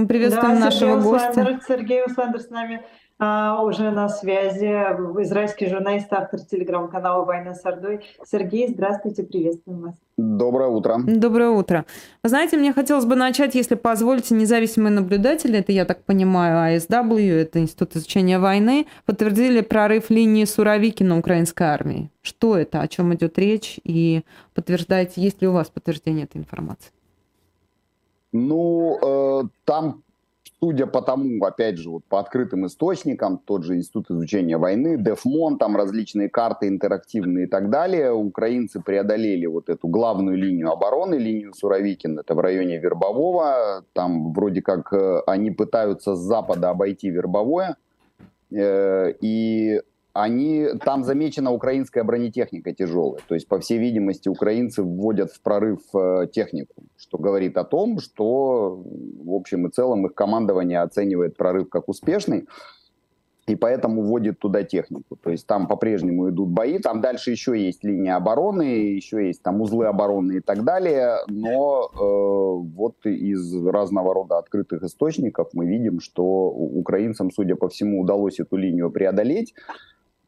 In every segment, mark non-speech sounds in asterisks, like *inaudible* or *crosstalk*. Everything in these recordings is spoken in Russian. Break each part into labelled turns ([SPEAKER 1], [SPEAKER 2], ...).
[SPEAKER 1] Мы приветствуем да, нашего
[SPEAKER 2] Сергей
[SPEAKER 1] гостя.
[SPEAKER 2] Усландер, Сергей Усландер с нами а, уже на связи. Израильский журналист, автор телеграм-канала «Война с Ордой». Сергей, здравствуйте, приветствуем вас.
[SPEAKER 3] Доброе утро.
[SPEAKER 1] Доброе утро. Вы знаете, мне хотелось бы начать, если позволите, независимые наблюдатели, это, я так понимаю, АСW, это Институт изучения войны, подтвердили прорыв линии Суровикина украинской армии. Что это, о чем идет речь, и подтверждаете, есть ли у вас подтверждение этой информации?
[SPEAKER 3] Ну, э, там судя по тому, опять же, вот по открытым источникам, тот же Институт изучения войны, Дефмон, там различные карты интерактивные и так далее, украинцы преодолели вот эту главную линию обороны, линию Суровикин, это в районе Вербового, там вроде как э, они пытаются с запада обойти Вербовое, э, и они, там замечена украинская бронетехника тяжелая. То есть, по всей видимости, украинцы вводят в прорыв э, технику, что говорит о том, что в общем и целом их командование оценивает прорыв как успешный и поэтому вводит туда технику. То есть там по-прежнему идут бои, там дальше еще есть линия обороны, еще есть там узлы обороны и так далее, но э, вот из разного рода открытых источников мы видим, что украинцам, судя по всему, удалось эту линию преодолеть,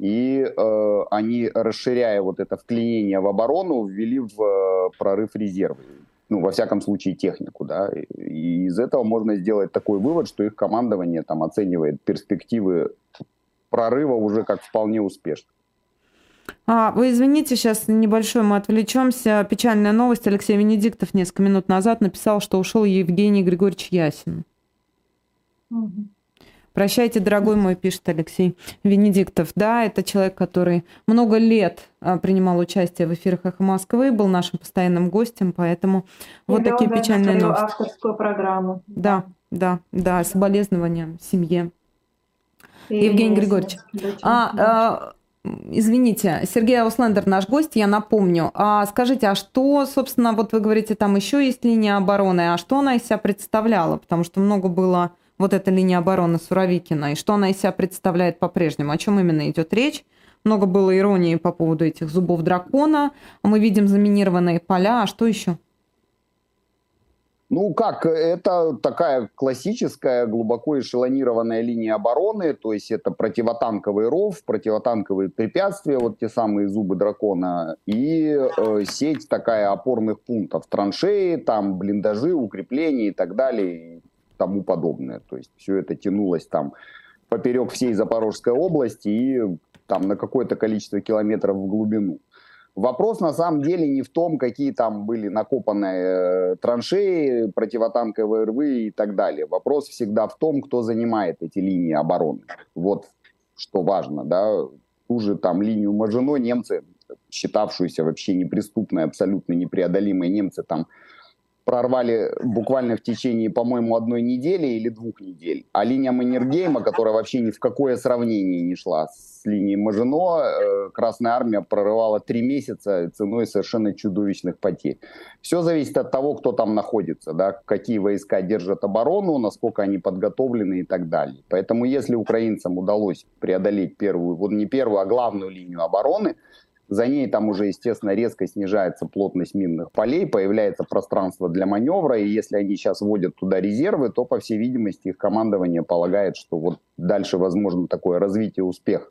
[SPEAKER 3] и э, они, расширяя вот это вклинение в оборону, ввели в э, прорыв резервы. Ну, во всяком случае, технику, да. И из этого можно сделать такой вывод, что их командование там оценивает перспективы прорыва уже как вполне успешно.
[SPEAKER 1] А, вы извините, сейчас небольшой мы отвлечемся. Печальная новость. Алексей Венедиктов несколько минут назад написал, что ушел Евгений Григорьевич Ясин. Угу. Прощайте, дорогой мой, пишет Алексей Венедиктов. Да, это человек, который много лет а, принимал участие в эфирах «Эхо Москвы», был нашим постоянным гостем, поэтому И вот такие печальные новости.
[SPEAKER 2] авторскую программу.
[SPEAKER 1] Да, да, да, соболезнования семье. И Евгений Григорьевич. А, а, Извините, Сергей Ауслендер наш гость, я напомню. А скажите, а что, собственно, вот вы говорите, там еще есть линия обороны, а что она из себя представляла? Потому что много было вот эта линия обороны Суровикина, и что она из себя представляет по-прежнему, о чем именно идет речь. Много было иронии по поводу этих зубов дракона. Мы видим заминированные поля. А что еще?
[SPEAKER 3] Ну как, это такая классическая, глубоко эшелонированная линия обороны, то есть это противотанковый ров, противотанковые препятствия, вот те самые зубы дракона, и э, сеть такая опорных пунктов, траншеи, там блиндажи, укрепления и так далее тому подобное. То есть все это тянулось там поперек всей Запорожской области и там на какое-то количество километров в глубину. Вопрос на самом деле не в том, какие там были накопанные э, траншеи, противотанковые рвы и так далее. Вопрос всегда в том, кто занимает эти линии обороны. Вот что важно, да. Ту же там линию Мажино немцы, считавшуюся вообще неприступной, абсолютно непреодолимой, немцы там прорвали буквально в течение, по-моему, одной недели или двух недель. А линия Маннергейма, которая вообще ни в какое сравнение не шла с линией Мажино, э, Красная Армия прорывала три месяца ценой совершенно чудовищных потерь. Все зависит от того, кто там находится, да, какие войска держат оборону, насколько они подготовлены и так далее. Поэтому если украинцам удалось преодолеть первую, вот не первую, а главную линию обороны, за ней там уже, естественно, резко снижается плотность минных полей, появляется пространство для маневра, и если они сейчас вводят туда резервы, то, по всей видимости, их командование полагает, что вот дальше возможно такое развитие, успех.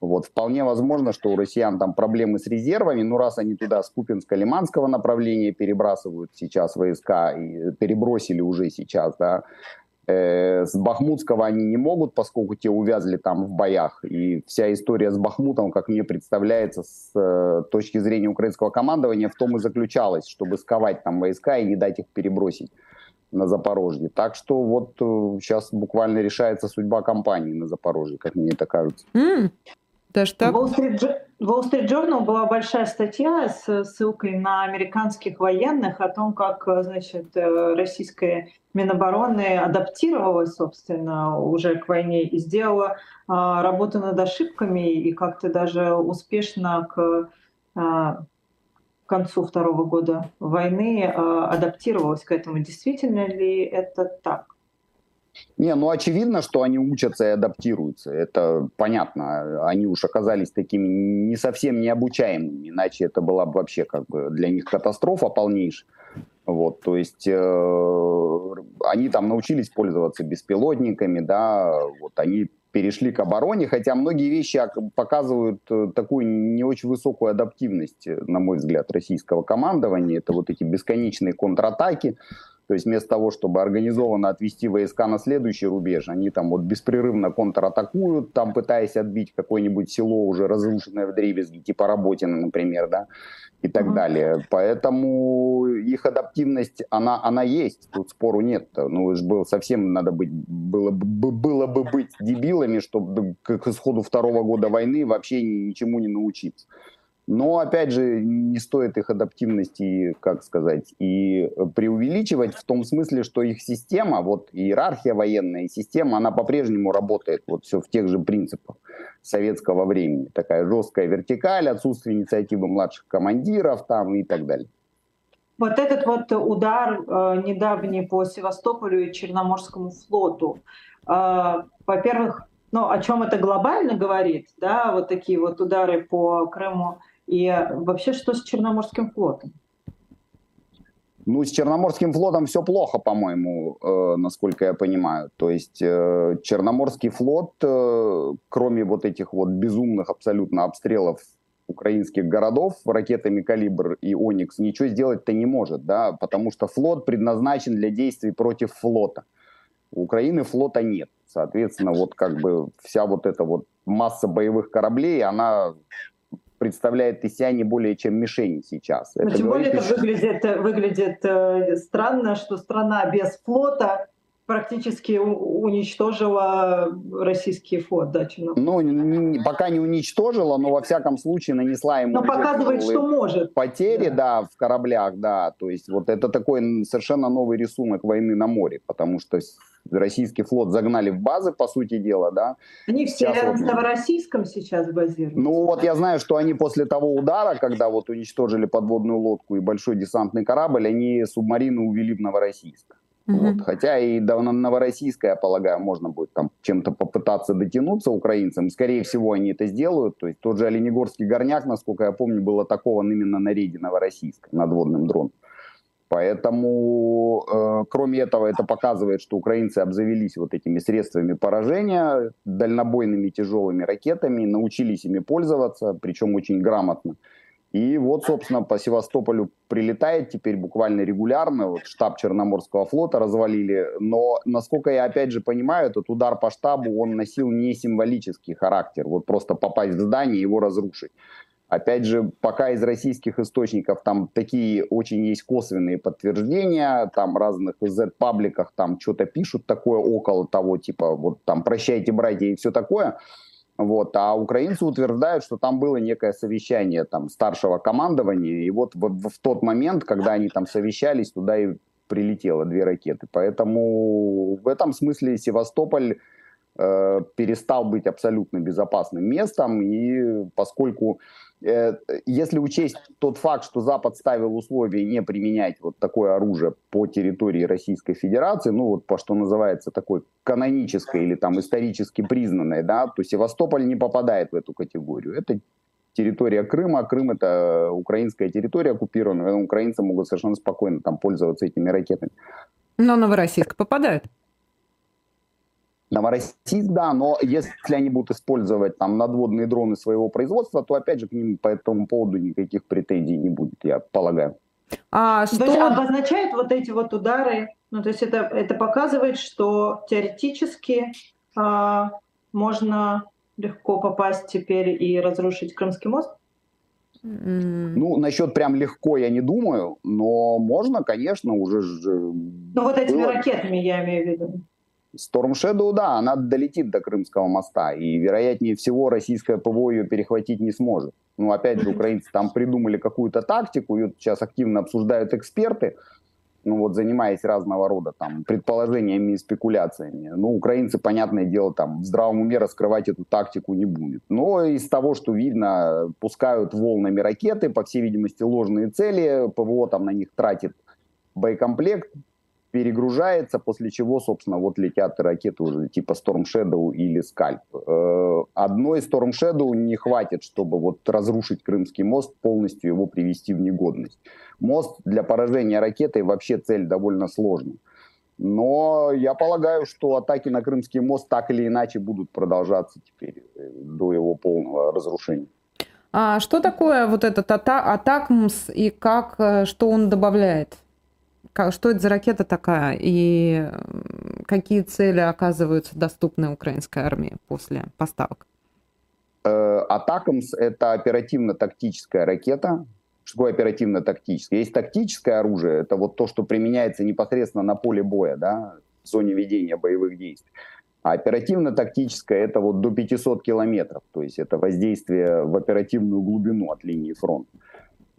[SPEAKER 3] Вот. Вполне возможно, что у россиян там проблемы с резервами, ну раз они туда с Купинско-Лиманского направления перебрасывают сейчас войска, и перебросили уже сейчас, да, с Бахмутского они не могут, поскольку те увязли там в боях. И вся история с Бахмутом, как мне представляется, с э, точки зрения украинского командования, в том и заключалась, чтобы сковать там войска и не дать их перебросить на Запорожье. Так что вот сейчас э, буквально решается судьба компании на Запорожье, как мне это кажется.
[SPEAKER 1] Mm. Даже так?
[SPEAKER 2] Wall Street, Journal была большая статья с ссылкой на американских военных о том, как значит, э, российская Минобороны адаптировалась, собственно, уже к войне и сделала работу над ошибками и как-то даже успешно к а, концу второго года войны а, адаптировалась к этому. Действительно ли это так?
[SPEAKER 3] Не, ну очевидно, что они учатся и адаптируются. Это понятно. Они уж оказались такими не совсем необучаемыми, иначе это была бы вообще как бы для них катастрофа полнейшая. Вот, то есть э, они там научились пользоваться беспилотниками, да, вот они перешли к обороне, хотя многие вещи показывают э, такую не очень высокую адаптивность, на мой взгляд, российского командования. Это вот эти бесконечные контратаки, то есть вместо того, чтобы организованно отвести войска на следующий рубеж, они там вот беспрерывно контратакуют, там пытаясь отбить какое-нибудь село уже разрушенное в дребезги, типа Работина, например, да, и так mm-hmm. далее. Поэтому их адаптивность, она, она есть, тут спору нет. Ну, ж было совсем надо быть, было, было бы быть дебилами, чтобы к исходу второго года войны вообще ничему не научиться. Но, опять же, не стоит их адаптивности, как сказать, и преувеличивать в том смысле, что их система, вот иерархия военная, система, она по-прежнему работает вот все в тех же принципах советского времени. Такая жесткая вертикаль, отсутствие инициативы младших командиров там и так далее.
[SPEAKER 2] Вот этот вот удар э, недавний по Севастополю и Черноморскому флоту, э, во-первых, ну, о чем это глобально говорит, да, вот такие вот удары по Крыму и вообще, что с Черноморским флотом?
[SPEAKER 3] Ну, с Черноморским флотом все плохо, по-моему, э, насколько я понимаю. То есть э, Черноморский флот, э, кроме вот этих вот безумных абсолютно обстрелов украинских городов ракетами «Калибр» и «Оникс», ничего сделать-то не может, да, потому что флот предназначен для действий против флота. У Украины флота нет. Соответственно, вот как бы вся вот эта вот масса боевых кораблей, она представляет из не более чем мишень сейчас.
[SPEAKER 2] Но это тем более это выглядит, выглядит э, странно, что страна без флота практически уничтожила российский флот, да,
[SPEAKER 3] Ну, не, пока не уничтожила, но во всяком случае нанесла ему...
[SPEAKER 2] Но показывает, что может.
[SPEAKER 3] Потери, да. да, в кораблях, да. То есть вот это такой совершенно новый рисунок войны на море, потому что российский флот загнали в базы, по сути дела, да.
[SPEAKER 2] Они все сейчас рядом вот, с Новороссийском сейчас базируются.
[SPEAKER 3] Ну вот я знаю, что они после того удара, когда вот уничтожили подводную лодку и большой десантный корабль, они субмарины увели в Новороссийск. Угу. Вот. Хотя и до Новороссийска, я полагаю, можно будет там чем-то попытаться дотянуться украинцам. Скорее всего, они это сделают. То есть тот же Оленегорский горняк, насколько я помню, был атакован именно на рейде Новороссийска надводным дроном. Поэтому, э, кроме этого, это показывает, что украинцы обзавелись вот этими средствами поражения, дальнобойными тяжелыми ракетами, научились ими пользоваться, причем очень грамотно. И вот, собственно, по Севастополю прилетает теперь буквально регулярно. Вот штаб Черноморского флота развалили. Но, насколько я опять же понимаю, этот удар по штабу, он носил не символический характер. Вот просто попасть в здание и его разрушить. Опять же, пока из российских источников там такие очень есть косвенные подтверждения, там разных Z-пабликах там что-то пишут такое около того, типа вот там прощайте, братья и все такое. Вот. А украинцы утверждают, что там было некое совещание там, старшего командования, и вот в, в тот момент, когда они там совещались, туда и прилетело две ракеты. Поэтому в этом смысле Севастополь э, перестал быть абсолютно безопасным местом, и поскольку если учесть тот факт, что Запад ставил условия не применять вот такое оружие по территории Российской Федерации, ну вот по что называется такой канонической или там исторически признанной, да, то Севастополь не попадает в эту категорию. Это территория Крыма, Крым это украинская территория оккупированная, украинцы могут совершенно спокойно там пользоваться этими ракетами.
[SPEAKER 1] Но Новороссийск попадает.
[SPEAKER 3] Новороссийск, да, но если они будут использовать там надводные дроны своего производства, то опять же к ним по этому поводу никаких претензий не будет, я полагаю.
[SPEAKER 2] А что... То есть обозначает вот эти вот удары, ну то есть это, это показывает, что теоретически а, можно легко попасть теперь и разрушить Крымский мост?
[SPEAKER 3] Ну, насчет прям легко я не думаю, но можно, конечно, уже...
[SPEAKER 2] Ну, вот этими было... ракетами я имею в виду.
[SPEAKER 3] Storm Shadow, да, она долетит до Крымского моста, и, вероятнее всего, российское ПВО ее перехватить не сможет. Ну, опять же, украинцы там придумали какую-то тактику, ее сейчас активно обсуждают эксперты, ну вот занимаясь разного рода там предположениями и спекуляциями. Ну, украинцы, понятное дело, там в здравом уме раскрывать эту тактику не будет. Но из того, что видно, пускают волнами ракеты, по всей видимости, ложные цели, ПВО там на них тратит боекомплект, перегружается, после чего, собственно, вот летят ракеты уже типа Storm Shadow или Scalp. Э, одной Storm Shadow не хватит, чтобы вот разрушить Крымский мост, полностью его привести в негодность. Мост для поражения ракетой вообще цель довольно сложная. Но я полагаю, что атаки на Крымский мост так или иначе будут продолжаться теперь э, до его полного разрушения.
[SPEAKER 1] А что такое вот этот ата- Атакмс и как, э, что он добавляет? Что это за ракета такая и какие цели оказываются доступны украинской армии после поставок?
[SPEAKER 3] Э, Атакамс – это оперативно-тактическая ракета. Что такое оперативно-тактическое? Есть тактическое оружие, это вот то, что применяется непосредственно на поле боя, да, в зоне ведения боевых действий. А оперативно-тактическое – это вот до 500 километров, то есть это воздействие в оперативную глубину от линии фронта.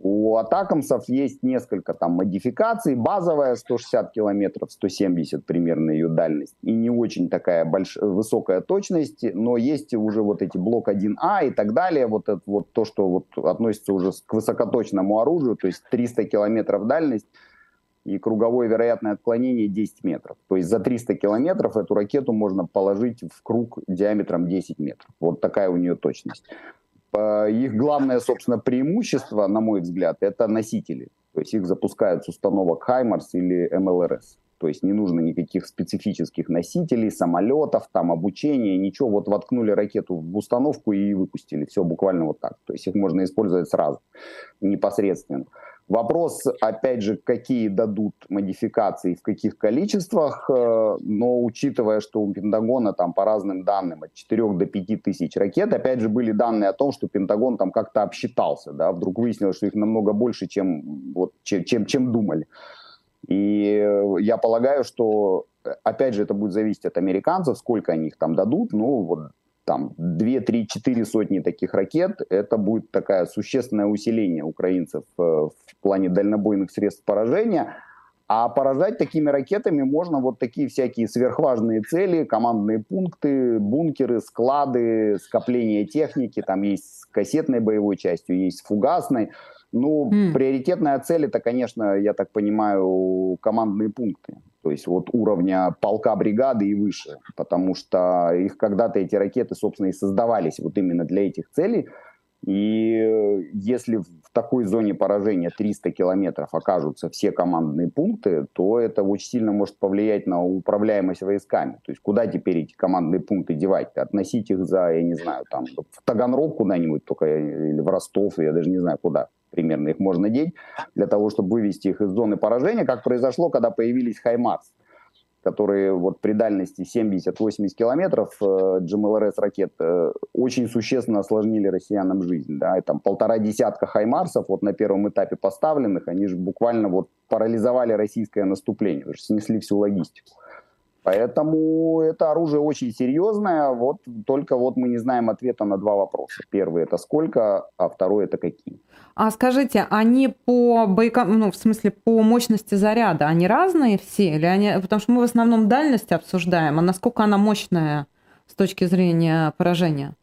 [SPEAKER 3] У атакамсов есть несколько там модификаций. Базовая 160 километров, 170 примерно ее дальность. И не очень такая больш... высокая точность, но есть уже вот эти блок 1А и так далее. Вот это вот то, что вот относится уже к высокоточному оружию, то есть 300 километров дальность и круговое вероятное отклонение 10 метров. То есть за 300 километров эту ракету можно положить в круг диаметром 10 метров. Вот такая у нее точность. Их главное, собственно, преимущество, на мой взгляд, это носители. То есть их запускают с установок HIMARS или МЛРС. То есть не нужно никаких специфических носителей, самолетов, там обучения, ничего. Вот воткнули ракету в установку и выпустили. Все буквально вот так. То есть их можно использовать сразу, непосредственно. Вопрос, опять же, какие дадут модификации, в каких количествах, э, но учитывая, что у Пентагона там по разным данным от 4 до 5 тысяч ракет, опять же, были данные о том, что Пентагон там как-то обсчитался, да, вдруг выяснилось, что их намного больше, чем, вот, чем, чем, чем думали. И я полагаю, что, опять же, это будет зависеть от американцев, сколько они их там дадут, ну, вот там 2, 3, 4 сотни таких ракет, это будет такое существенное усиление украинцев э, в плане дальнобойных средств поражения. А поражать такими ракетами можно вот такие всякие сверхважные цели, командные пункты, бункеры, склады, скопление техники. Там есть с кассетной боевой частью, есть с фугасной. Ну, mm. приоритетная цель это, конечно, я так понимаю, командные пункты. То есть вот уровня полка бригады и выше. Потому что их когда-то эти ракеты, собственно, и создавались вот именно для этих целей. И если в такой зоне поражения 300 километров окажутся все командные пункты, то это очень сильно может повлиять на управляемость войсками. То есть куда теперь эти командные пункты девать? Относить их за, я не знаю, там, в Таганрог куда-нибудь только, или в Ростов, я даже не знаю куда примерно их можно деть, для того, чтобы вывести их из зоны поражения, как произошло, когда появились Хаймарс, которые вот при дальности 70-80 километров э, GMLRS ракет э, очень существенно осложнили россиянам жизнь. Да? И там полтора десятка Хаймарсов вот на первом этапе поставленных, они же буквально вот парализовали российское наступление, снесли всю логистику. Поэтому это оружие очень серьезное, вот только вот мы не знаем ответа на два вопроса. Первый это сколько, а второй это какие.
[SPEAKER 1] А скажите, они по боекам, ну в смысле по мощности заряда, они разные все или они, потому что мы в основном дальность обсуждаем, а насколько она мощная с точки зрения поражения?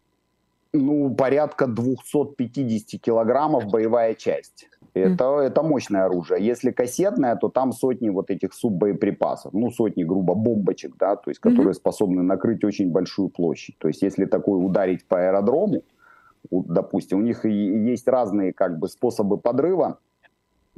[SPEAKER 3] Ну порядка 250 килограммов боевая часть. Это, mm. это мощное оружие. Если кассетное, то там сотни вот этих суббоеприпасов, ну, сотни, грубо, бомбочек, да, то есть, которые mm-hmm. способны накрыть очень большую площадь. То есть, если такой ударить по аэродрому, допустим, у них есть разные как бы способы подрыва,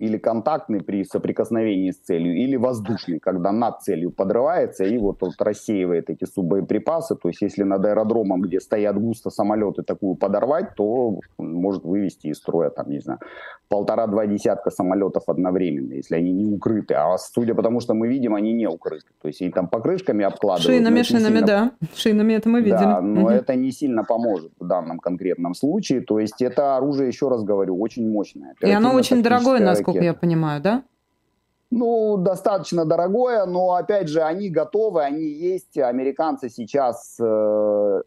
[SPEAKER 3] или контактный при соприкосновении с целью, или воздушный, когда над целью подрывается и вот, вот рассеивает эти суббоеприпасы. То есть если над аэродромом, где стоят густо самолеты, такую подорвать, то может вывести из строя, там, не знаю, полтора-два десятка самолетов одновременно, если они не укрыты. А судя по тому, что мы видим, они не укрыты. То есть и там покрышками обкладывают.
[SPEAKER 1] Шинами, шинами, сильно... да. Шинами это мы видели. Да,
[SPEAKER 3] но угу. это не сильно поможет в данном конкретном случае. То есть это оружие, еще раз говорю, очень мощное.
[SPEAKER 1] И оно очень дорогое, насколько насколько я понимаю, да?
[SPEAKER 3] Ну, достаточно дорогое, но опять же, они готовы, они есть. Американцы сейчас э,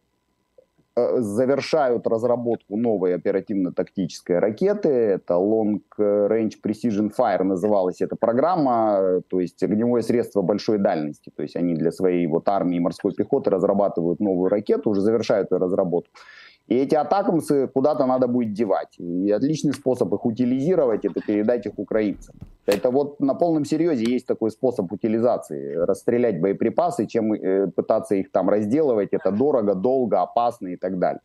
[SPEAKER 3] э, завершают разработку новой оперативно-тактической ракеты. Это Long Range Precision Fire называлась эта программа, то есть огневое средство большой дальности. То есть они для своей вот армии морской пехоты разрабатывают новую ракету, уже завершают ее разработку. И эти атакамсы куда-то надо будет девать. И отличный способ их утилизировать – это передать их украинцам. Это вот на полном серьезе есть такой способ утилизации. Расстрелять боеприпасы, чем э, пытаться их там разделывать. Это дорого, долго, опасно и так далее.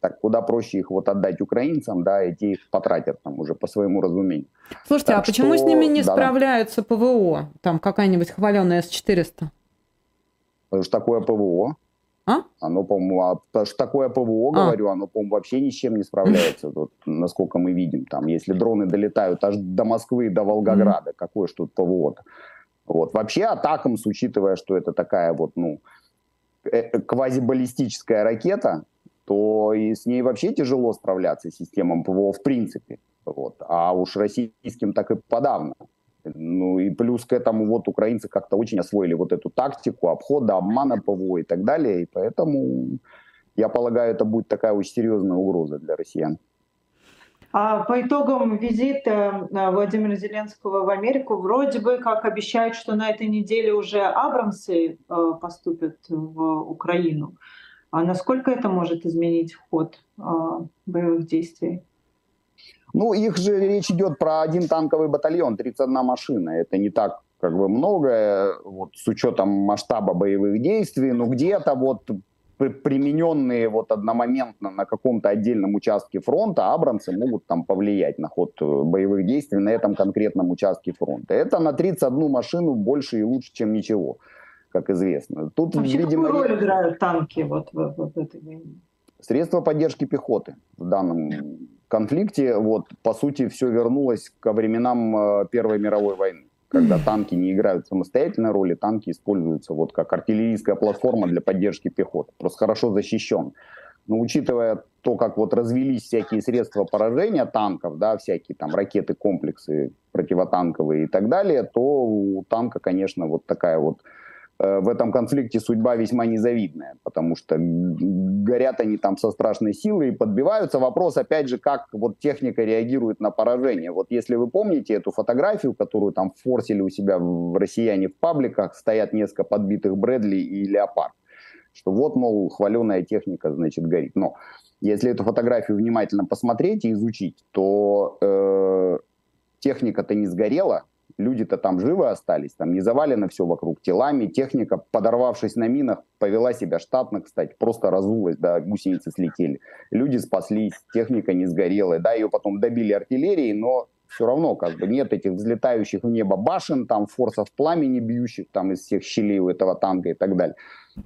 [SPEAKER 3] Так куда проще их вот отдать украинцам, да, и те их потратят там уже по своему разумению.
[SPEAKER 1] Слушайте, так а почему с ними не да, справляются ПВО? Там какая-нибудь хваленая С-400?
[SPEAKER 3] Потому что такое ПВО. А? Оно, по-моему, а, что такое ПВО, а. говорю, оно, по-моему, вообще ни с чем не справляется, вот, насколько мы видим. Там, если дроны долетают аж до Москвы, до Волгограда, mm. какое ж тут ПВО-то? Вот. Вообще атакам, учитывая, что это такая вот, ну, э, э, квазибаллистическая ракета, то и с ней вообще тяжело справляться системам ПВО в принципе. Вот. А уж российским так и подавно. Ну и плюс к этому вот украинцы как-то очень освоили вот эту тактику обхода, обмана ПВО и так далее. И поэтому, я полагаю, это будет такая очень серьезная угроза для россиян.
[SPEAKER 2] А по итогам визита э, Владимира Зеленского в Америку вроде бы как обещают, что на этой неделе уже Абрамсы э, поступят в Украину. А насколько это может изменить ход э, боевых действий?
[SPEAKER 3] Ну, их же речь идет про один танковый батальон, 31 машина. Это не так как бы много, вот, с учетом масштаба боевых действий, но где-то вот примененные вот одномоментно на каком-то отдельном участке фронта, абрамсы могут там повлиять на ход э, боевых действий на этом конкретном участке фронта. Это на 31 машину больше и лучше, чем ничего, как известно.
[SPEAKER 2] Тут, Вообще, видимо, какую роль играют танки вот в, в, в этой войне?
[SPEAKER 3] Средства поддержки пехоты в данном конфликте, вот, по сути, все вернулось ко временам э, Первой мировой войны, когда танки не играют самостоятельной роли, танки используются вот как артиллерийская платформа для поддержки пехоты, просто хорошо защищен. Но учитывая то, как вот развелись всякие средства поражения танков, да, всякие там ракеты, комплексы противотанковые и так далее, то у танка, конечно, вот такая вот в этом конфликте судьба весьма незавидная, потому что горят они там со страшной силой и подбиваются. Вопрос, опять же, как вот техника реагирует на поражение. Вот если вы помните эту фотографию, которую там форсили у себя в россияне в пабликах, стоят несколько подбитых Брэдли и Леопард, что вот, мол, хваленая техника, значит, горит. Но если эту фотографию внимательно посмотреть и изучить, то э, техника-то не сгорела, люди-то там живы остались, там не завалено все вокруг телами, техника, подорвавшись на минах, повела себя штатно, кстати, просто разулась, да, гусеницы слетели. Люди спаслись, техника не сгорела, да, ее потом добили артиллерией, но все равно как бы нет этих взлетающих в небо башен, там форсов пламени бьющих там из всех щелей у этого танка и так далее.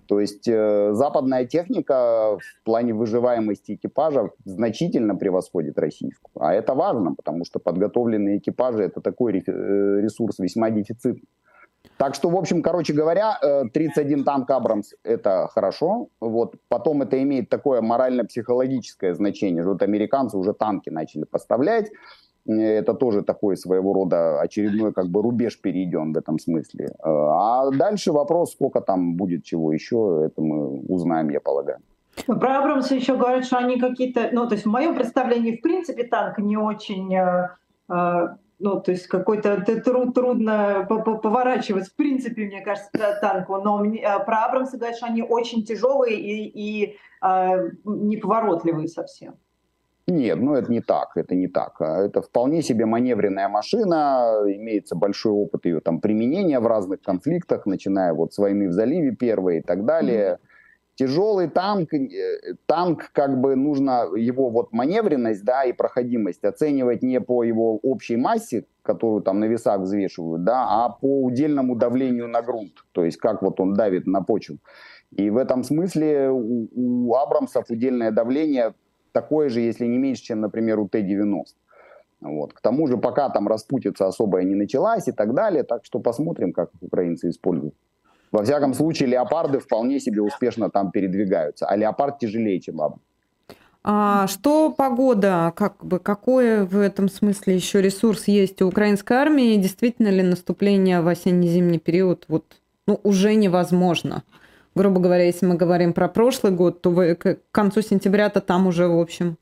[SPEAKER 3] То есть э, западная техника в плане выживаемости экипажа значительно превосходит российскую. А это важно, потому что подготовленные экипажи это такой э, ресурс весьма дефицитный. Так что, в общем, короче говоря, 31 э, танк Абрамс – это хорошо. Вот. Потом это имеет такое морально-психологическое значение. Вот американцы уже танки начали поставлять это тоже такой своего рода очередной как бы рубеж перейден в этом смысле. А дальше вопрос, сколько там будет чего еще, это мы узнаем, я полагаю.
[SPEAKER 2] Про Абрамса еще говорят, что они какие-то, ну, то есть в моем представлении, в принципе, танк не очень, э, э, ну, то есть какой-то труд, трудно поворачивать, в принципе, мне кажется, танку, но мне, э, про Абрамса говорят, что они очень тяжелые и, и неповоротливые совсем.
[SPEAKER 3] Нет, ну это не так, это не так. А это вполне себе маневренная машина, имеется большой опыт ее там применения в разных конфликтах, начиная вот с войны в заливе первой и так далее. Mm-hmm. Тяжелый танк, э, танк как бы нужно его вот маневренность, да, и проходимость оценивать не по его общей массе, которую там на весах взвешивают, да, а по удельному давлению на грунт, то есть как вот он давит на почву. И в этом смысле у, у Абрамсов удельное давление такое же, если не меньше, чем, например, у Т-90. Вот. К тому же пока там распутица особая не началась и так далее, так что посмотрим, как украинцы используют. Во всяком случае, леопарды вполне себе успешно там передвигаются, а леопард тяжелее, чем аба.
[SPEAKER 1] А что погода, как бы, какой в этом смысле еще ресурс есть у украинской армии? Действительно ли наступление в осенне-зимний период вот, ну, уже невозможно? Грубо говоря, если мы говорим про прошлый год, то вы, к концу сентября-то там уже, в общем,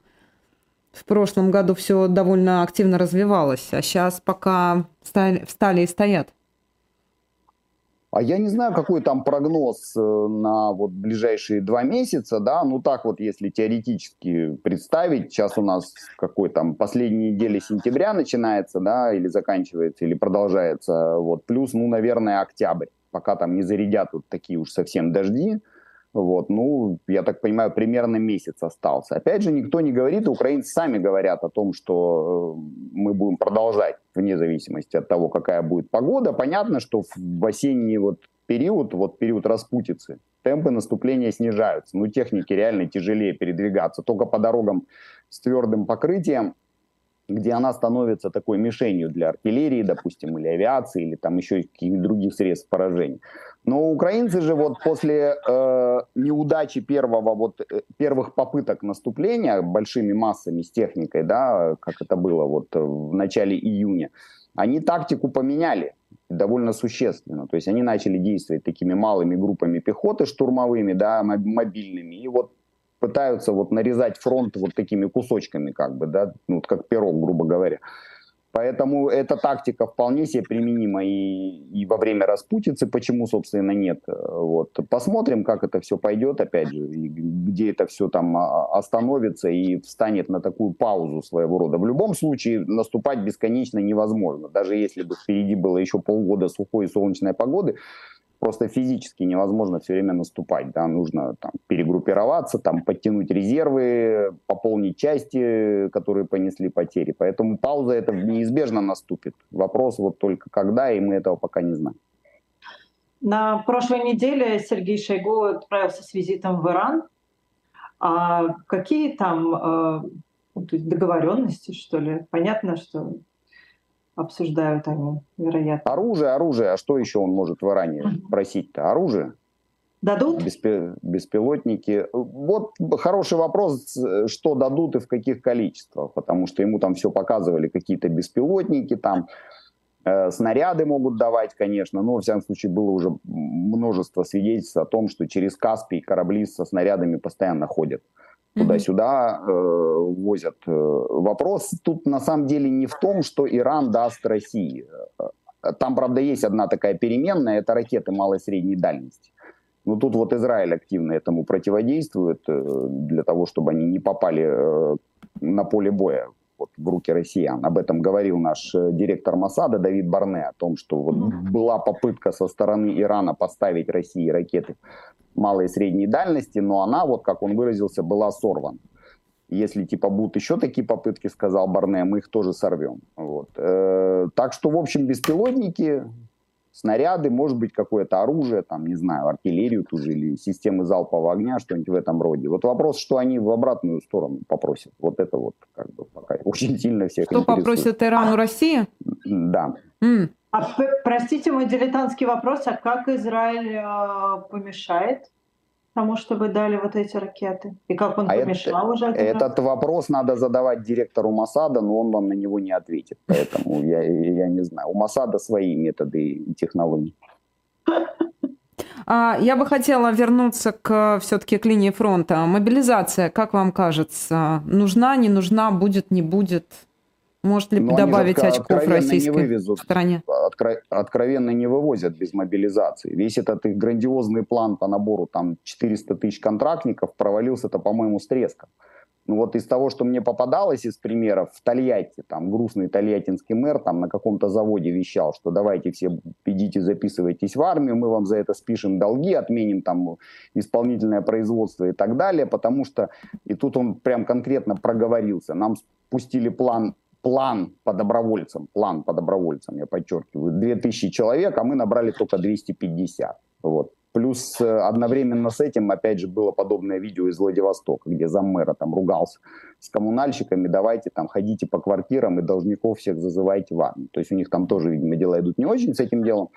[SPEAKER 1] в прошлом году все довольно активно развивалось, а сейчас пока встали, встали и стоят.
[SPEAKER 3] А я не знаю, какой там прогноз э, на вот ближайшие два месяца, да, ну так вот, если теоретически представить, сейчас у нас какой там последняя неделя сентября начинается, да, или заканчивается, или продолжается, вот, плюс, ну, наверное, октябрь, пока там не зарядят вот такие уж совсем дожди, вот, ну, я так понимаю, примерно месяц остался. Опять же, никто не говорит, украинцы сами говорят о том, что э, мы будем продолжать вне зависимости от того, какая будет погода. Понятно, что в осенний вот период, вот период распутицы, темпы наступления снижаются. Ну, технике реально тяжелее передвигаться. Только по дорогам с твердым покрытием где она становится такой мишенью для артиллерии, допустим, или авиации, или там еще каких-то других средств поражения. Но украинцы же вот после э, неудачи первого вот э, первых попыток наступления большими массами с техникой, да, как это было вот в начале июня, они тактику поменяли довольно существенно. То есть они начали действовать такими малыми группами пехоты штурмовыми, да, мобильными. И вот пытаются вот нарезать фронт вот такими кусочками, как бы, да, ну, вот как пирог, грубо говоря. Поэтому эта тактика вполне себе применима и, и во время распутицы, почему, собственно, нет. Вот. Посмотрим, как это все пойдет, опять же, и где это все там а, остановится и встанет на такую паузу своего рода. В любом случае, наступать бесконечно невозможно. Даже если бы впереди было еще полгода сухой и солнечной погоды, просто физически невозможно все время наступать, да, нужно там перегруппироваться, там подтянуть резервы, пополнить части, которые понесли потери, поэтому пауза это неизбежно наступит. Вопрос вот только когда, и мы этого пока не знаем.
[SPEAKER 2] На прошлой неделе Сергей Шойгу отправился с визитом в Иран. А какие там э, договоренности, что ли? Понятно, что обсуждают они, вероятно.
[SPEAKER 3] Оружие, оружие. А что еще он может в Иране просить-то? Оружие?
[SPEAKER 2] Дадут?
[SPEAKER 3] Беспи- беспилотники. Вот хороший вопрос, что дадут и в каких количествах, потому что ему там все показывали, какие-то беспилотники, там э, снаряды могут давать, конечно, но, во всяком случае, было уже множество свидетельств о том, что через Каспий корабли со снарядами постоянно ходят туда-сюда э, возят. Э, вопрос тут на самом деле не в том, что Иран даст России. Э, там, правда, есть одна такая переменная, это ракеты малой и средней дальности. Но тут вот Израиль активно этому противодействует э, для того, чтобы они не попали на поле боя вот, в руки россиян. Об этом говорил наш директор Масада Давид Барне, о том, что вот была попытка со стороны Ирана поставить России ракеты малой и средней дальности, но она, вот как он выразился, была сорвана. Если типа будут еще такие попытки, сказал Барне, мы их тоже сорвем. Вот. Э, так что, в общем, беспилотники, снаряды, может быть, какое-то оружие, там, не знаю, артиллерию ту же или системы залпового огня, что-нибудь в этом роде. Вот вопрос, что они в обратную сторону попросят. Вот это вот как бы пока *laughs* очень сильно всех
[SPEAKER 1] Что
[SPEAKER 3] интересует.
[SPEAKER 1] попросит Иран у России?
[SPEAKER 3] Да.
[SPEAKER 1] М.
[SPEAKER 2] А, простите мой дилетантский вопрос, а как Израиль э, помешает тому, чтобы дали вот эти ракеты? И как он
[SPEAKER 3] а
[SPEAKER 2] помешал
[SPEAKER 3] это,
[SPEAKER 2] уже?
[SPEAKER 3] Этот вопрос надо задавать директору Масада, но он вам на него не ответит. Поэтому я, я не знаю. У Масада свои методы и технологии.
[SPEAKER 1] А, я бы хотела вернуться к все-таки к линии фронта. Мобилизация, как вам кажется, нужна, не нужна, будет, не будет? Может ли Но добавить очков российской не вывезут, стороне?
[SPEAKER 3] Откро- откровенно не вывозят без мобилизации. Весь этот их грандиозный план по набору там 400 тысяч контрактников провалился-то, по-моему, с треском. Ну вот из того, что мне попадалось из примеров, в Тольятти, там грустный тольяттинский мэр там на каком-то заводе вещал, что давайте все идите записывайтесь в армию, мы вам за это спишем долги, отменим там исполнительное производство и так далее, потому что, и тут он прям конкретно проговорился, нам спустили план план по добровольцам, план по добровольцам, я подчеркиваю, 2000 человек, а мы набрали только 250. Вот. Плюс э, одновременно с этим, опять же, было подобное видео из Владивостока, где заммэра там ругался с коммунальщиками, давайте там ходите по квартирам и должников всех зазывайте в армию. То есть у них там тоже, видимо, дела идут не очень с этим делом.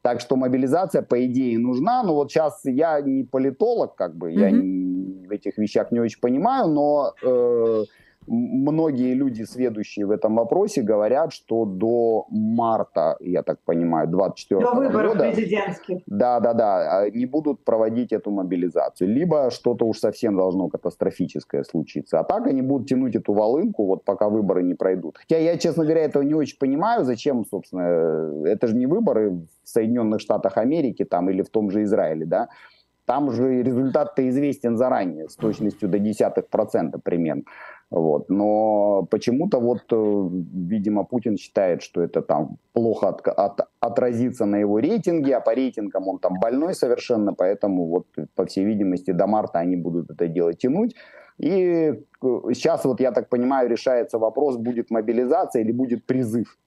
[SPEAKER 3] Так что мобилизация, по идее, нужна. Но вот сейчас я не политолог, как бы, mm-hmm. я не, в этих вещах не очень понимаю, но э, многие люди, следующие в этом вопросе, говорят, что до марта, я так понимаю, 24
[SPEAKER 2] до выборов
[SPEAKER 3] года,
[SPEAKER 2] президентских.
[SPEAKER 3] Да, да, да, не будут проводить эту мобилизацию. Либо что-то уж совсем должно катастрофическое случиться. А так они будут тянуть эту волынку, вот пока выборы не пройдут. Хотя я, честно говоря, этого не очень понимаю, зачем, собственно, это же не выборы в Соединенных Штатах Америки там или в том же Израиле, да. Там же результат-то известен заранее, с точностью до десятых процентов примерно. Вот. Но почему-то вот, э, видимо, Путин считает, что это там плохо от, от, отразится на его рейтинге, а по рейтингам он там больной совершенно, поэтому вот, по всей видимости, до марта они будут это дело тянуть. И э, сейчас, вот я так понимаю, решается вопрос, будет мобилизация или будет призыв,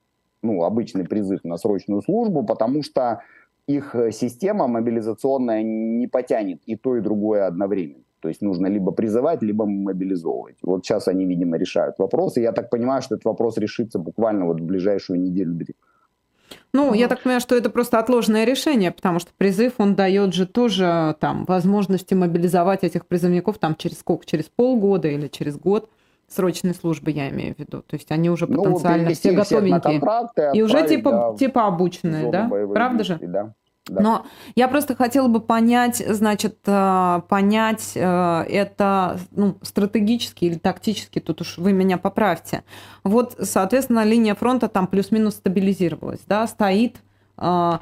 [SPEAKER 3] ну, обычный призыв на срочную службу, потому что их э, система мобилизационная не потянет и то, и другое одновременно. То есть нужно либо призывать, либо мобилизовывать. Вот сейчас они, видимо, решают вопрос. И я так понимаю, что этот вопрос решится буквально вот в ближайшую неделю-две.
[SPEAKER 1] Ну, я так понимаю, что это просто отложенное решение, потому что призыв, он дает же тоже там возможности мобилизовать этих призывников там через сколько? Через полгода или через год срочной службы, я имею в виду. То есть они уже ну, потенциально ну, все готовенькие. И уже типа, да, типа обученные, да? Правда же? Да. Да. Но я просто хотела бы понять, значит, э, понять э, это ну, стратегически или тактически, тут уж вы меня поправьте. Вот, соответственно, линия фронта там плюс-минус стабилизировалась, да, стоит э,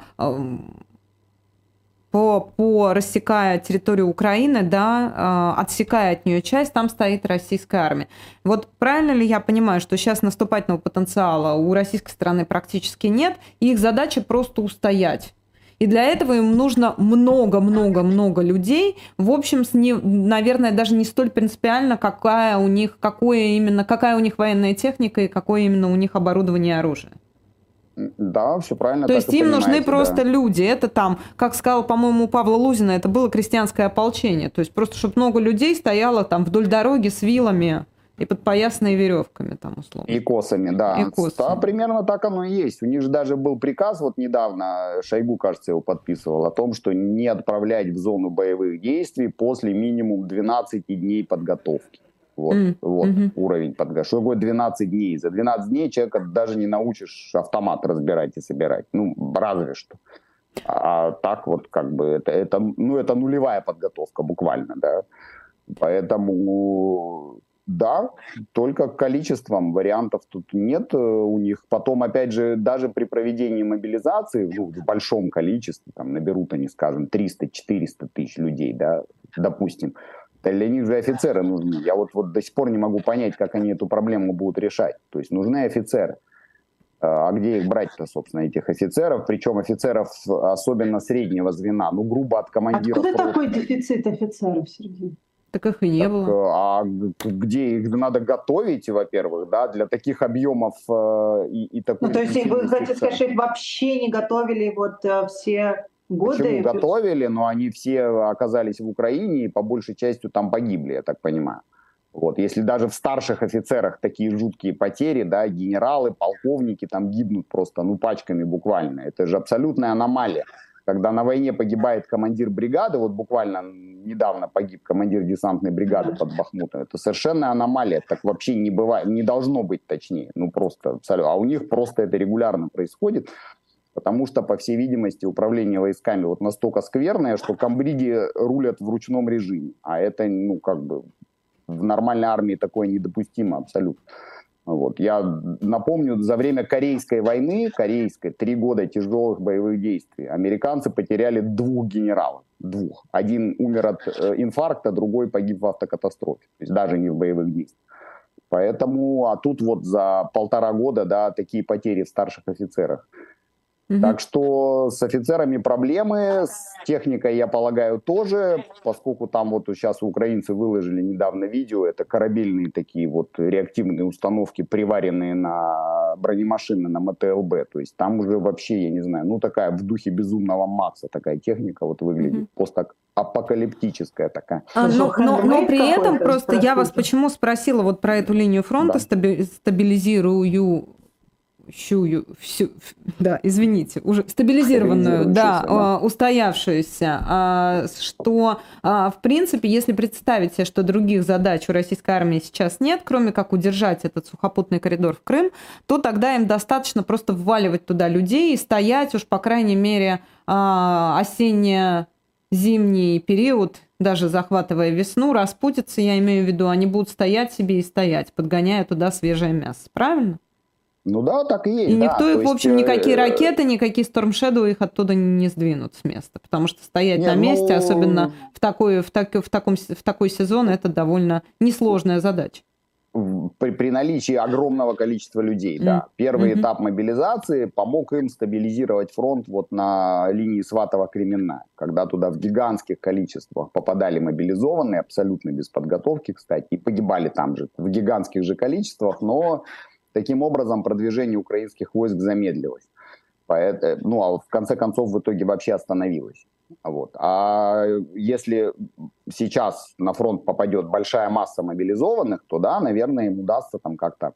[SPEAKER 1] по, по рассекая территорию Украины, да, отсекая от нее часть, там стоит российская армия. Вот правильно ли я понимаю, что сейчас наступательного потенциала у российской стороны практически нет, и их задача просто устоять? И для этого им нужно много-много-много людей. В общем, с не, наверное, даже не столь принципиально, какая у них, какое именно, какая у них военная техника и какое именно у них оборудование и оружие.
[SPEAKER 3] Да, все правильно.
[SPEAKER 1] То есть им нужны просто да. люди. Это там, как сказал, по-моему, у Павла Лузина, это было крестьянское ополчение. То есть просто, чтобы много людей стояло там вдоль дороги с вилами и подпоясанные веревками там условно.
[SPEAKER 3] И косами, да. И косами. Да, примерно так оно и есть. У них же даже был приказ вот недавно, Шойгу, кажется, его подписывал, о том, что не отправлять в зону боевых действий после минимум 12 дней подготовки. Вот, mm. вот mm-hmm. уровень подготовки. Что такое 12 дней? За 12 дней человека даже не научишь автомат разбирать и собирать. Ну, разве что. А так вот как бы это, это, ну, это нулевая подготовка буквально, да. Поэтому да, только количеством вариантов тут нет э, у них. Потом, опять же, даже при проведении мобилизации ну, в большом количестве, там наберут они, скажем, 300-400 тысяч людей, да, допустим, для них же офицеры нужны. Я вот, вот до сих пор не могу понять, как они эту проблему будут решать. То есть нужны офицеры. А, а где их брать-то, собственно, этих офицеров? Причем офицеров особенно среднего звена. Ну, грубо от командира.
[SPEAKER 2] Откуда такой дефицит офицеров, Сергей?
[SPEAKER 1] Так их и не так, было.
[SPEAKER 3] Э, а где их надо готовить, во-первых, да, для таких объемов э, и, и такой...
[SPEAKER 2] Ну, то есть вы хотите сказать, что их вообще не готовили вот э, все годы?
[SPEAKER 3] Почему готовили, но они все оказались в Украине и по большей части там погибли, я так понимаю. Вот, если даже в старших офицерах такие жуткие потери, да, генералы, полковники там гибнут просто, ну, пачками буквально. Это же абсолютная аномалия когда на войне погибает командир бригады, вот буквально недавно погиб командир десантной бригады под Бахмутом, это совершенно аномалия, так вообще не бывает, не должно быть точнее, ну просто абсолютно, а у них просто это регулярно происходит, потому что, по всей видимости, управление войсками вот настолько скверное, что комбриги рулят в ручном режиме, а это, ну, как бы в нормальной армии такое недопустимо абсолютно. Вот. Я напомню, за время Корейской войны, Корейской, три года тяжелых боевых действий, американцы потеряли двух генералов. Двух. Один умер от э, инфаркта, другой погиб в автокатастрофе. То есть даже не в боевых действиях. Поэтому, а тут вот за полтора года, да, такие потери в старших офицерах. Угу. Так что с офицерами проблемы, с техникой, я полагаю, тоже, поскольку там вот сейчас украинцы выложили недавно видео, это корабельные такие вот реактивные установки, приваренные на бронемашины, на МТЛБ, то есть там уже вообще, я не знаю, ну такая в духе безумного Макса такая техника вот выглядит, угу. просто апокалиптическая такая.
[SPEAKER 1] А, но, но, но при этом просто я вас почему спросила вот про эту линию фронта да. стабилизирую стабилизирующую, всю, да, извините, уже стабилизированную, да, да, устоявшуюся, а, что, а, в принципе, если представить себе, что других задач у российской армии сейчас нет, кроме как удержать этот сухопутный коридор в Крым, то тогда им достаточно просто вваливать туда людей и стоять уж, по крайней мере, а, осенне-зимний период даже захватывая весну, распутятся, я имею в виду, они будут стоять себе и стоять, подгоняя туда свежее мясо. Правильно?
[SPEAKER 3] Ну да, так и есть.
[SPEAKER 1] И да. никто их, в общем, есть, никакие э... ракеты, никакие Storm Shadow их оттуда не сдвинут с места. Потому что стоять не, на месте, ну... особенно в такой, в, так, в, таком, в такой сезон, это довольно несложная задача
[SPEAKER 3] при, при наличии огромного количества людей, mm. да. Первый mm-hmm. этап мобилизации помог им стабилизировать фронт вот на линии Сватова-Кременная, когда туда в гигантских количествах попадали мобилизованные, абсолютно без подготовки, кстати, и погибали там же в гигантских же количествах, но таким образом продвижение украинских войск замедлилось. Поэтому, ну, а в конце концов в итоге вообще остановилось. Вот. А если сейчас на фронт попадет большая масса мобилизованных, то да, наверное, им удастся там как-то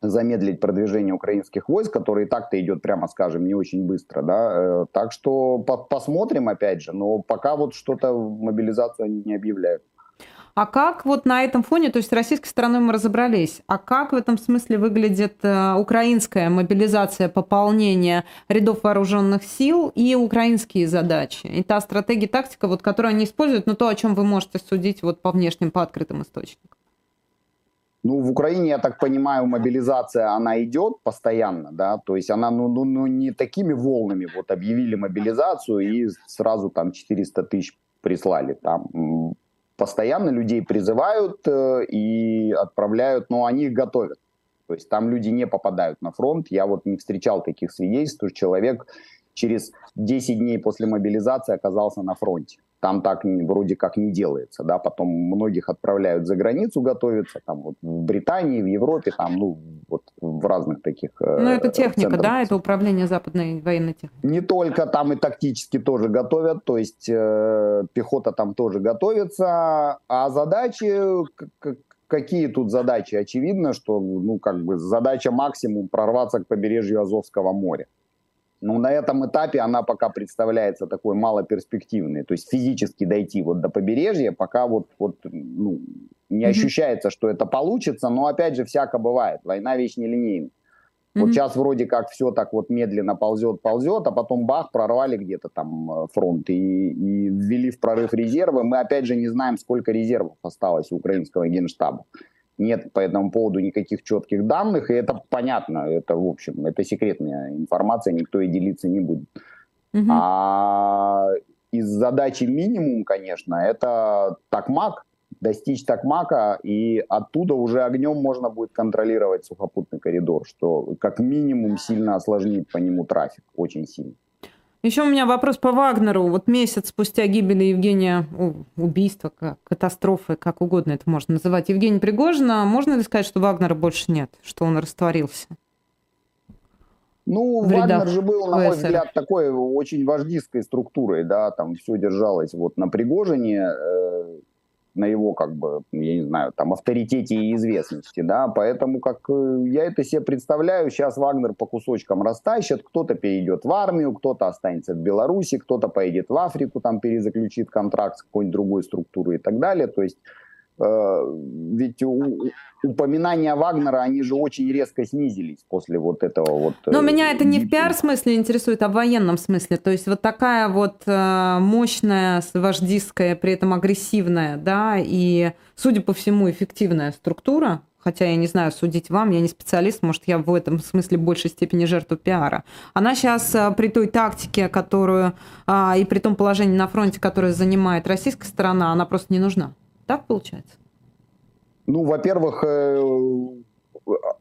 [SPEAKER 3] замедлить продвижение украинских войск, которое и так-то идет, прямо скажем, не очень быстро, да. Э, так что по посмотрим опять же, но пока вот что-то мобилизацию не объявляют.
[SPEAKER 1] А как вот на этом фоне, то есть с российской стороной мы разобрались, а как в этом смысле выглядит э, украинская мобилизация пополнения рядов вооруженных сил и украинские задачи? И та стратегия, тактика, вот, которую они используют, но то, о чем вы можете судить вот по внешним, по открытым источникам.
[SPEAKER 3] Ну, в Украине, я так понимаю, мобилизация, она идет постоянно, да, то есть она, ну, ну, ну не такими волнами, вот объявили мобилизацию и сразу там 400 тысяч прислали, там постоянно людей призывают э, и отправляют, но они их готовят. То есть там люди не попадают на фронт. Я вот не встречал таких свидетельств, что человек через 10 дней после мобилизации оказался на фронте там так вроде как не делается, да, потом многих отправляют за границу готовиться, там вот в Британии, в Европе, там, ну, вот в разных таких
[SPEAKER 1] э, Ну, это техника, центрах. да, это управление западной военной техникой?
[SPEAKER 3] Не только, там и тактически тоже готовят, то есть э, пехота там тоже готовится, а задачи, какие тут задачи? Очевидно, что, ну, как бы задача максимум прорваться к побережью Азовского моря. Но на этом этапе она пока представляется такой малоперспективной. То есть физически дойти вот до побережья пока вот, вот ну, не mm-hmm. ощущается, что это получится. Но опять же, всяко бывает. Война вещь нелинейная. Mm-hmm. Вот сейчас вроде как все так вот медленно ползет, ползет, а потом бах, прорвали где-то там э, фронт и, и ввели в прорыв резервы. Мы опять же не знаем, сколько резервов осталось у украинского генштаба нет по этому поводу никаких четких данных, и это понятно, это, в общем, это секретная информация, никто и делиться не будет. Угу. А из задачи минимум, конечно, это такмак, достичь такмака, и оттуда уже огнем можно будет контролировать сухопутный коридор, что как минимум сильно осложнит по нему трафик, очень сильно.
[SPEAKER 1] Еще у меня вопрос по Вагнеру. Вот месяц спустя гибели Евгения, убийства, катастрофы, как угодно это можно называть, Евгения Пригожина, можно ли сказать, что Вагнера больше нет, что он растворился?
[SPEAKER 3] Ну, Вагнер же был, на мой взгляд, такой очень вождистской структурой, да, там все держалось вот на Пригожине, э, на его, как бы, я не знаю, там, авторитете и известности, да, поэтому, как э, я это себе представляю, сейчас Вагнер по кусочкам растащит, кто-то перейдет в армию, кто-то останется в Беларуси, кто-то поедет в Африку, там, перезаключит контракт с какой-нибудь другой структурой и так далее, то есть Э, ведь упоминания Вагнера, они же очень резко снизились после вот этого вот...
[SPEAKER 1] Но меня это не в пиар-смысле интересует, а в военном смысле. То есть вот такая вот э, мощная, вождистская, при этом агрессивная, да, и, судя по всему, эффективная структура, хотя я не знаю, судить вам, я не специалист, может, я в этом смысле в большей степени жертва пиара. Она сейчас э, при той тактике, которую, а, и при том положении на фронте, которое занимает российская сторона, она просто не нужна. Так получается?
[SPEAKER 3] Ну, во-первых, э,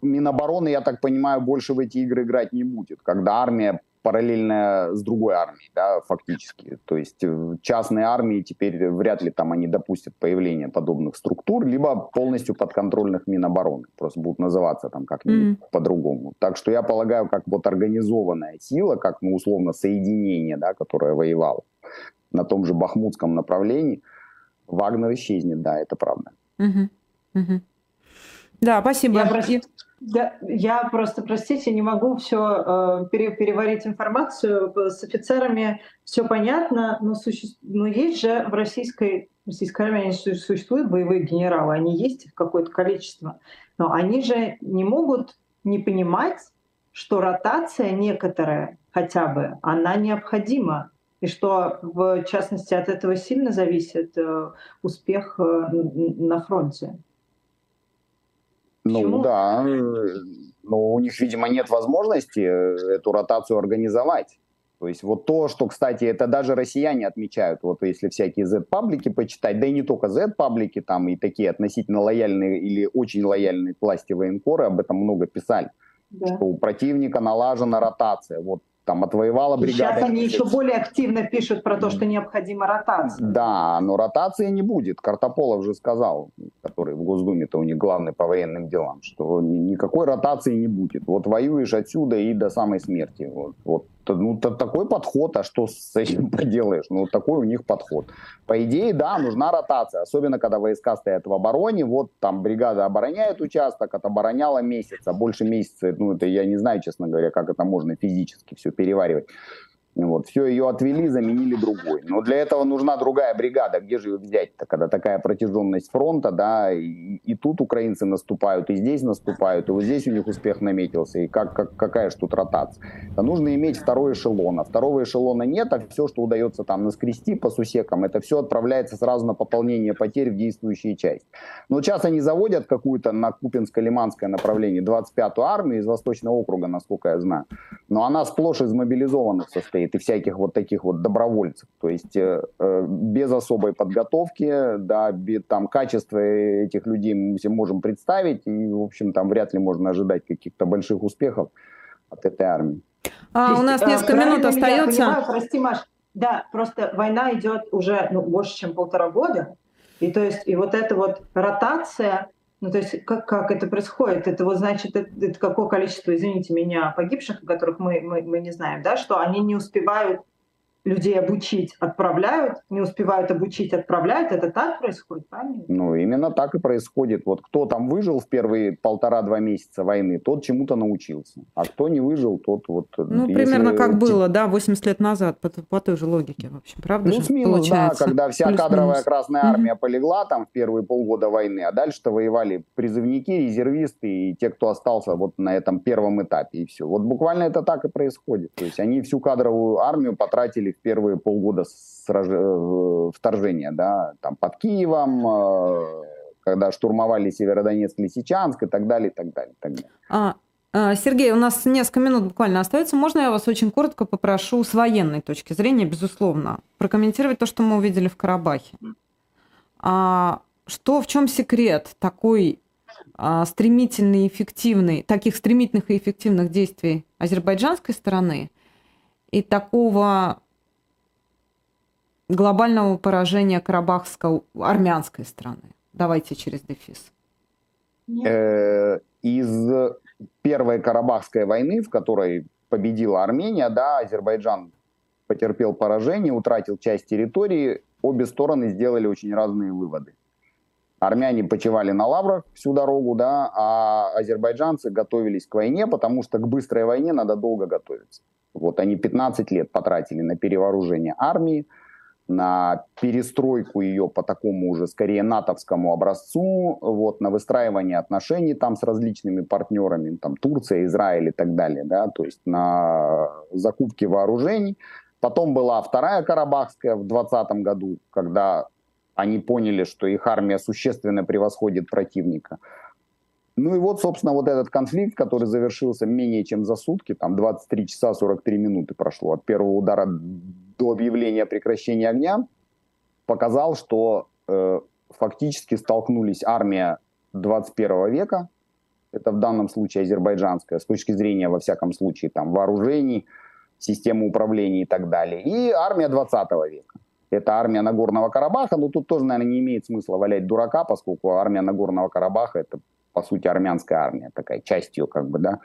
[SPEAKER 3] Минобороны, я так понимаю, больше в эти игры играть не будет, когда армия параллельно с другой армией, да, фактически. То есть э, частные армии теперь вряд ли там они допустят появление подобных структур, либо полностью подконтрольных Минобороны, просто будут называться там как-нибудь mm-hmm. по-другому. Так что я полагаю, как вот организованная сила, как, ну, условно, соединение, да, которое воевало на том же Бахмутском направлении – Вагнер исчезнет, да, это правда.
[SPEAKER 1] Угу. Угу. Да, спасибо.
[SPEAKER 2] Я, прошу, Да, я просто, простите, не могу все э, пере, переварить информацию. С офицерами все понятно, но, суще... но есть же в российской, российской армии существуют боевые генералы, они есть их какое-то количество, но они же не могут не понимать, что ротация некоторая хотя бы, она необходима, и что, в частности, от этого сильно зависит э, успех э, на фронте.
[SPEAKER 3] Ну Почему? да, но у них, видимо, нет возможности э, эту ротацию организовать. То есть вот то, что, кстати, это даже россияне отмечают, вот если всякие Z-паблики почитать, да и не только Z-паблики, там и такие относительно лояльные или очень лояльные к власти военкоры об этом много писали, да. что у противника налажена ротация. Вот там отвоевала бригада.
[SPEAKER 2] Сейчас они еще более активно пишут про то, что необходима ротация.
[SPEAKER 3] Да, но ротации не будет. Картополов же сказал, который в Госдуме-то у них главный по военным делам, что никакой ротации не будет. Вот воюешь отсюда и до самой смерти. Вот, вот ну, такой подход, а что с этим *laughs* поделаешь? Ну, такой у них подход. По идее, да, нужна ротация, особенно когда войска стоят в обороне. Вот там бригада обороняет участок, отобороняла месяц, а больше месяца, ну, это я не знаю, честно говоря, как это можно физически все переваривать. Вот, все ее отвели, заменили другой. Но для этого нужна другая бригада. Где же ее взять-то, когда такая протяженность фронта, да, и, и тут украинцы наступают, и здесь наступают, и вот здесь у них успех наметился, и как, как, какая же тут ротация. Это нужно иметь второй эшелон, а второго эшелона нет, а все, что удается там наскрести по сусекам, это все отправляется сразу на пополнение потерь в действующие части. Но сейчас они заводят какую-то на Купинско-Лиманское направление 25-ю армию из Восточного округа, насколько я знаю, но она сплошь из мобилизованных состоит состоит и всяких вот таких вот добровольцев. То есть э, э без особой подготовки, да, без, там качество этих людей мы все можем представить, и, в общем, там вряд ли можно ожидать каких-то больших успехов от этой армии.
[SPEAKER 1] А, есть, у нас э, несколько минут остается.
[SPEAKER 2] Понимаю, прости, Маш, да, просто война идет уже ну, больше, чем полтора года, и то есть и вот эта вот ротация ну, то есть как, как это происходит? Это вот значит, это, это какое количество, извините меня, погибших, о которых мы, мы, мы не знаем, да, что они не успевают людей обучить отправляют, не успевают обучить отправляют. Это так происходит, правильно?
[SPEAKER 3] Ну, именно так и происходит. Вот кто там выжил в первые полтора-два месяца войны, тот чему-то научился. А кто не выжил, тот вот...
[SPEAKER 1] Ну, если... примерно как было, да, 80 лет назад, по, по той же логике, в общем, правда
[SPEAKER 3] Плюс же, минус, получается? да, когда вся Плюс кадровая минус. Красная Армия mm-hmm. полегла там в первые полгода войны, а дальше-то воевали призывники, резервисты и те, кто остался вот на этом первом этапе, и все. Вот буквально это так и происходит. То есть они всю кадровую армию потратили в первые полгода сраж... Э, вторжения, да, там под Киевом, э, когда штурмовали Северодонецк, Лисичанск и так далее, и так далее. И так далее.
[SPEAKER 1] А, а, Сергей, у нас несколько минут буквально остается. Можно я вас очень коротко попрошу с военной точки зрения, безусловно, прокомментировать то, что мы увидели в Карабахе? А, что, в чем секрет такой а, стремительный, эффективный, таких стремительных и эффективных действий азербайджанской стороны и такого глобального поражения карабахской армянской страны? Давайте через дефис.
[SPEAKER 3] Э, из первой Карабахской войны, в которой победила Армения, да, Азербайджан потерпел поражение, утратил часть территории, обе стороны сделали очень разные выводы. Армяне почивали на лаврах всю дорогу, да, а азербайджанцы готовились к войне, потому что к быстрой войне надо долго готовиться. Вот они 15 лет потратили на перевооружение армии, на перестройку ее по такому уже скорее натовскому образцу, вот, на выстраивание отношений там с различными партнерами, там Турция, Израиль и так далее, да, то есть на закупки вооружений. Потом была вторая Карабахская в 2020 году, когда они поняли, что их армия существенно превосходит противника. Ну и вот, собственно, вот этот конфликт, который завершился менее чем за сутки, там 23 часа 43 минуты прошло от первого удара до объявления прекращения огня, показал, что э, фактически столкнулись армия 21 века, это в данном случае азербайджанская, с точки зрения, во всяком случае, там, вооружений, системы управления и так далее, и армия 20 века. Это армия Нагорного Карабаха, но тут тоже, наверное, не имеет смысла валять дурака, поскольку армия Нагорного Карабаха это по сути, армянская армия, такая часть ее как бы, да.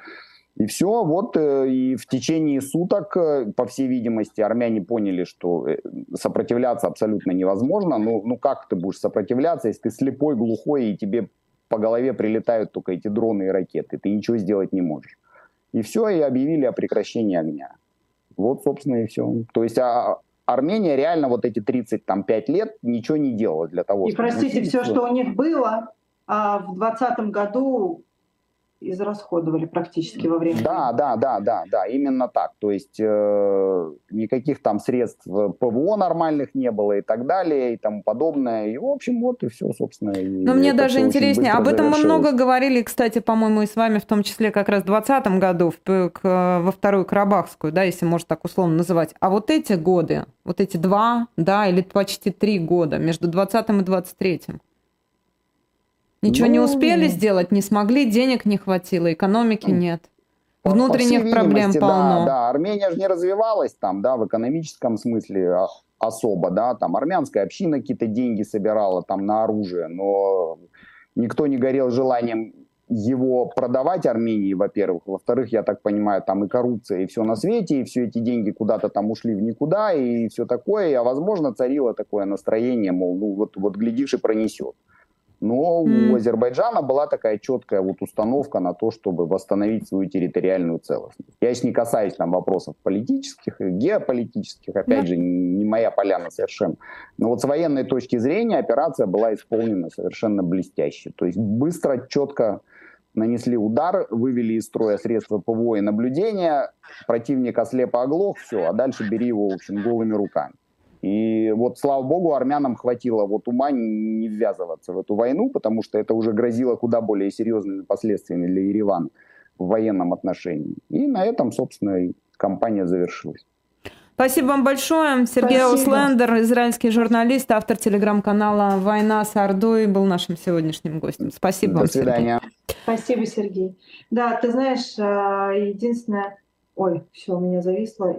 [SPEAKER 3] И все, вот э, и в течение суток, э, по всей видимости, армяне поняли, что э, сопротивляться абсолютно невозможно. Ну, ну как ты будешь сопротивляться, если ты слепой, глухой, и тебе по голове прилетают только эти дроны и ракеты, ты ничего сделать не можешь. И все, и объявили о прекращении огня. Вот, собственно, и все. То есть а, Армения реально вот эти 35 лет ничего не делала для того,
[SPEAKER 2] и, чтобы... И, простите, все, что у них было, а в 2020 году израсходовали практически во время.
[SPEAKER 3] Да, да, да, да, да, именно так. То есть э, никаких там средств ПВО нормальных не было и так далее и тому подобное. И в общем вот и все, собственно.
[SPEAKER 1] Но мне даже интереснее. Об этом мы много говорили, кстати, по-моему, и с вами в том числе как раз в 2020 году в, к, во вторую Карабахскую, да, если можно так условно называть. А вот эти годы, вот эти два, да, или почти три года между 20 и 23 Ничего ну, не успели сделать, не смогли, денег не хватило, экономики нет. Внутренних по проблем полно.
[SPEAKER 3] Да, да, Армения же не развивалась там, да, в экономическом смысле а, особо, да, там армянская община какие-то деньги собирала там на оружие, но никто не горел желанием его продавать Армении, во-первых. Во-вторых, я так понимаю, там и коррупция, и все на свете, и все эти деньги куда-то там ушли в никуда, и все такое. А возможно, царило такое настроение, мол, ну вот, вот глядишь и пронесет. Но mm. у Азербайджана была такая четкая вот установка на то, чтобы восстановить свою территориальную целостность. Я сейчас не касаюсь там вопросов политических геополитических, опять yeah. же, не моя поляна совершенно. Но вот с военной точки зрения операция была исполнена совершенно блестяще. То есть быстро, четко нанесли удар, вывели из строя средства ПВО и наблюдения, противник ослепо оглох, все, а дальше бери его, в общем, голыми руками. И вот, слава богу, армянам хватило вот ума не ввязываться в эту войну, потому что это уже грозило куда более серьезными последствиями для Еревана в военном отношении. И на этом, собственно, кампания завершилась.
[SPEAKER 1] Спасибо вам большое. Сергей Ауслендер, израильский журналист, автор телеграм-канала «Война с Ордой», был нашим сегодняшним гостем. Спасибо
[SPEAKER 3] До
[SPEAKER 1] вам,
[SPEAKER 3] свидания.
[SPEAKER 2] Сергей. Спасибо, Сергей. Да, ты знаешь, э, единственное... Ой, все, у меня зависло.